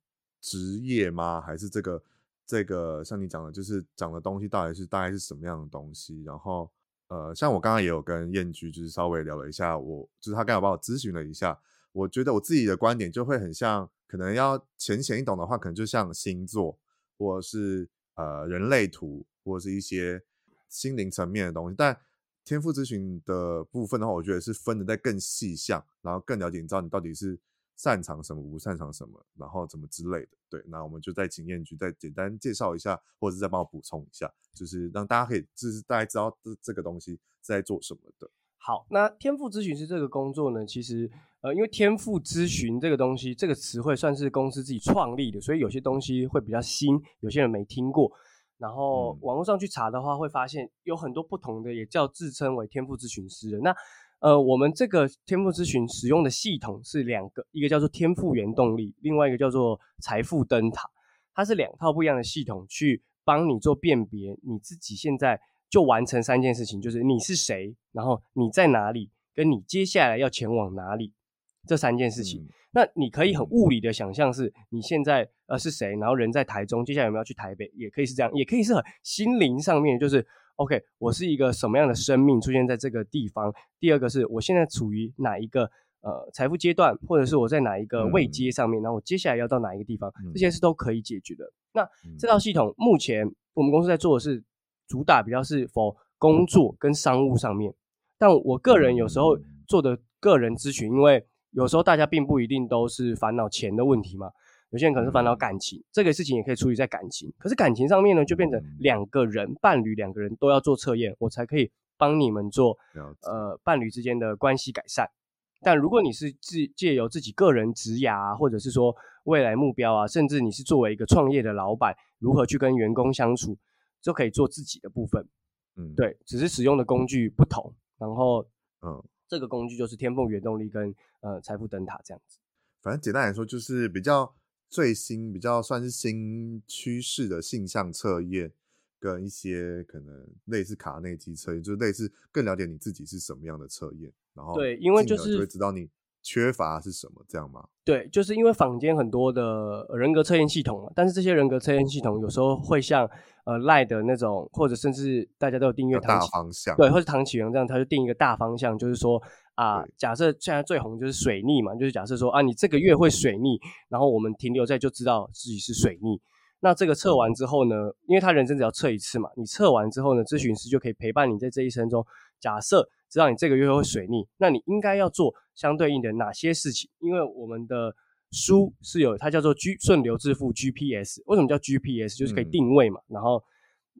职业吗？还是这个这个像你讲的，就是讲的东西到底是大概是什么样的东西？然后。呃，像我刚刚也有跟燕居，就是稍微聊了一下我，就是他刚好帮我咨询了一下，我觉得我自己的观点就会很像，可能要浅显易懂的话，可能就像星座，或者是呃人类图，或者是一些心灵层面的东西。但天赋咨询的部分的话，我觉得是分的在更细项，然后更了解，你知道你到底是。擅长什么，不擅长什么，然后怎么之类的，对，那我们就再请彦駒再简单介绍一下，或者是再帮我补充一下，就是让大家可以，就是大家知道这这个东西是在做什么的。好，那天赋咨询师这个工作呢，其实呃，因为天赋咨询这个东西，这个词汇算是公司自己创立的，所以有些东西会比较新，有些人没听过。然后网络上去查的话，会发现有很多不同的，也叫自称为天赋咨询师的那。呃，我们这个天赋咨询使用的系统是两个，一个叫做天赋原动力，另外一个叫做财富灯塔。它是两套不一样的系统，去帮你做辨别，你自己现在就完成三件事情，就是你是谁，然后你在哪里，跟你接下来要前往哪里这三件事情。嗯、那你可以很物理的想象是，你现在呃是谁，然后人在台中，接下来有没有去台北，也可以是这样，也可以是很心灵上面，就是。OK，我是一个什么样的生命出现在这个地方？第二个是我现在处于哪一个呃财富阶段，或者是我在哪一个位阶上面，然后我接下来要到哪一个地方，这些是都可以解决的。那这套系统目前我们公司在做的是主打比较是 for 工作跟商务上面，但我个人有时候做的个人咨询，因为有时候大家并不一定都是烦恼钱的问题嘛，有些人可能是烦恼感情，这个事情也可以处理在感情。可是感情上面呢，就变成两个人伴侣两个人都要做测验，我才可以帮你们做呃伴侣之间的关系改善。但如果你是自借由自己个人职涯啊，或者是说未来目标啊，甚至你是作为一个创业的老板，如何去跟员工相处，就可以做自己的部分。嗯，对，只是使用的工具不同。然后，嗯，这个工具就是天凤原动力跟呃财富灯塔这样子。反正简单来说，就是比较最新、比较算是新趋势的性向测验，跟一些可能类似卡内基测验，就是类似更了解你自己是什么样的测验。然后对，因为就是就会知道你缺乏是什么，这样吗？对，就是因为坊间很多的人格测验系统嘛，但是这些人格测验系统有时候会像呃赖的那种，或者甚至大家都有订阅大方向，对，或者唐启阳这样，他就定一个大方向，就是说啊，假设现在最红就是水逆嘛，就是假设说啊，你这个月会水逆，然后我们停留在就知道自己是水逆。那这个测完之后呢，因为他人生只要测一次嘛，你测完之后呢，咨询师就可以陪伴你在这一生中，假设。知道你这个月会水逆，那你应该要做相对应的哪些事情？因为我们的书是有它叫做 G 顺流致富 GPS，为什么叫 GPS？就是可以定位嘛，嗯、然后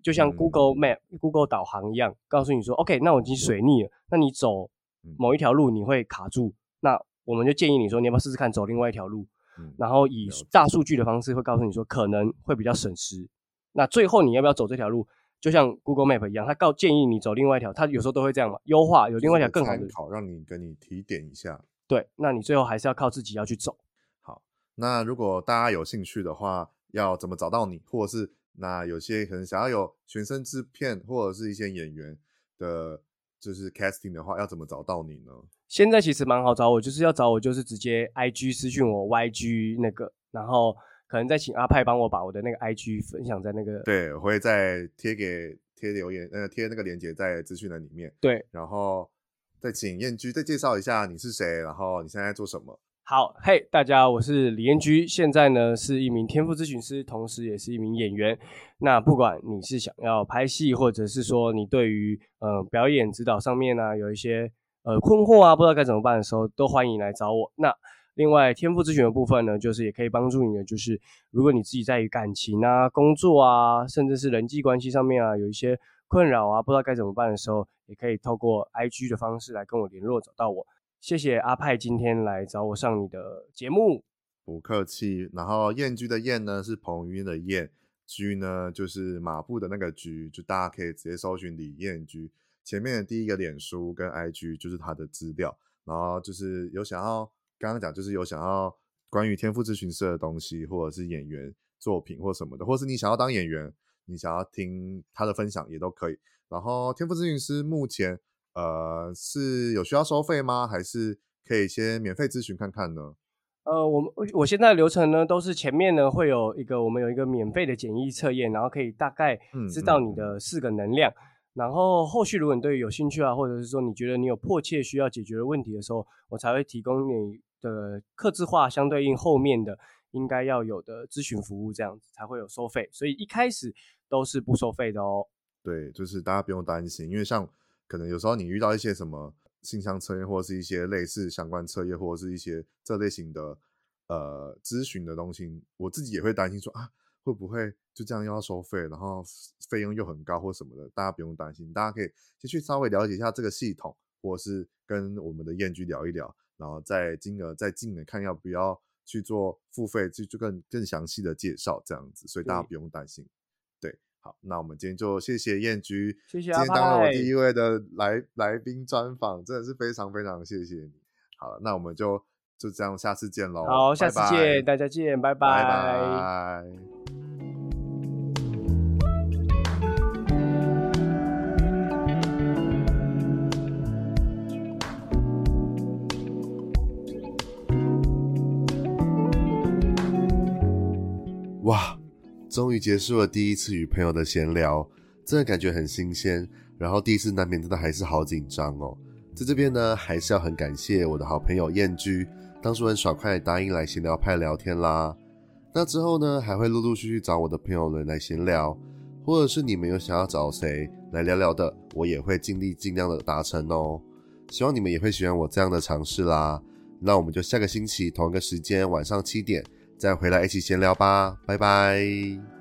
就像 Google Map、嗯、Google 导航一样，告诉你说，OK，那我已经水逆了，那你走某一条路你会卡住，那我们就建议你说，你要不要试试看走另外一条路？嗯、然后以大数据的方式会告诉你说，可能会比较省时。那最后你要不要走这条路？就像 Google Map 一样，它告建议你走另外一条，它有时候都会这样嘛，优化有另外一条更好的，好让你跟你提点一下。对，那你最后还是要靠自己要去走。好，那如果大家有兴趣的话，要怎么找到你？或者是那有些可能想要有全身制片或者是一些演员的，就是 casting 的话，要怎么找到你呢？现在其实蛮好找我，就是要找我就是直接 IG 私讯我 YG 那个，然后。可能再请阿派帮我把我的那个 IG 分享在那个，对，我会再贴给贴留言，呃，贴那个链接在资讯栏里面。对，然后再请燕居再介绍一下你是谁，然后你现在在做什么？好，嘿，大家，我是李彦居，现在呢是一名天赋咨询师，同时也是一名演员。那不管你是想要拍戏，或者是说你对于呃表演指导上面呢、啊、有一些呃困惑啊，不知道该怎么办的时候，都欢迎来找我。那另外，天赋咨询的部分呢，就是也可以帮助你的，就是如果你自己在于感情啊、工作啊，甚至是人际关系上面啊，有一些困扰啊，不知道该怎么办的时候，也可以透过 IG 的方式来跟我联络，找到我。谢谢阿派今天来找我上你的节目，不客气。然后燕居的燕呢是彭于晏的晏，居呢就是马步的那个居，就大家可以直接搜寻李燕居，前面的第一个脸书跟 IG 就是他的资料，然后就是有想要。刚刚讲就是有想要关于天赋咨询师的东西，或者是演员作品或什么的，或是你想要当演员，你想要听他的分享也都可以。然后天赋咨询师目前呃是有需要收费吗？还是可以先免费咨询看看呢？呃，我们我现在的流程呢都是前面呢会有一个我们有一个免费的简易测验，然后可以大概知道你的四个能量。嗯嗯然后后续如果你对于有兴趣啊，或者是说你觉得你有迫切需要解决的问题的时候，我才会提供你。的客制化相对应后面的应该要有的咨询服务，这样子才会有收费，所以一开始都是不收费的哦。对，就是大家不用担心，因为像可能有时候你遇到一些什么性向测验，或者是一些类似相关测验，或者是一些这类型的呃咨询的东西，我自己也会担心说啊，会不会就这样要收费，然后费用又很高或什么的，大家不用担心，大家可以先去稍微了解一下这个系统，或者是跟我们的彦居聊一聊。然后再金额再进的看要不要去做付费，就就更更详细的介绍这样子，所以大家不用担心。对，好，那我们今天就谢谢燕居，谢谢，今天当了我第一位的来来宾专访，真的是非常非常谢谢你。好，那我们就就这样，下次见喽。好，下次见，大家见，拜拜。拜拜。哇，终于结束了第一次与朋友的闲聊，真的感觉很新鲜。然后第一次难免真的还是好紧张哦。在这边呢，还是要很感谢我的好朋友燕居，当初很爽快答应来闲聊派聊天啦。那之后呢，还会陆陆续续找我的朋友们来闲聊，或者是你们有想要找谁来聊聊的，我也会尽力尽量的达成哦。希望你们也会喜欢我这样的尝试啦。那我们就下个星期同一个时间晚上七点再回来一起闲聊吧，拜拜。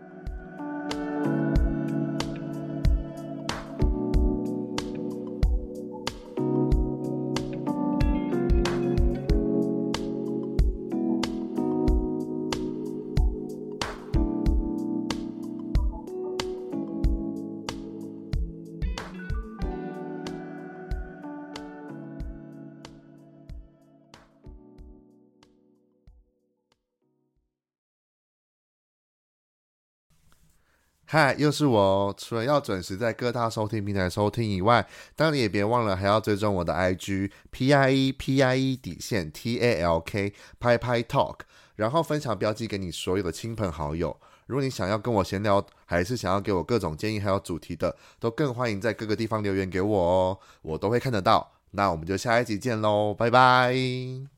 嗨，又是我哦！除了要准时在各大收听平台收听以外，当然也别忘了还要追踪我的 IG P I E P I E 底线 T A L K 拍拍 Talk，然后分享标记给你所有的亲朋好友。如果你想要跟我闲聊，还是想要给我各种建议还有主题的，都更欢迎在各个地方留言给我哦，我都会看得到。那我们就下一集见喽，拜拜。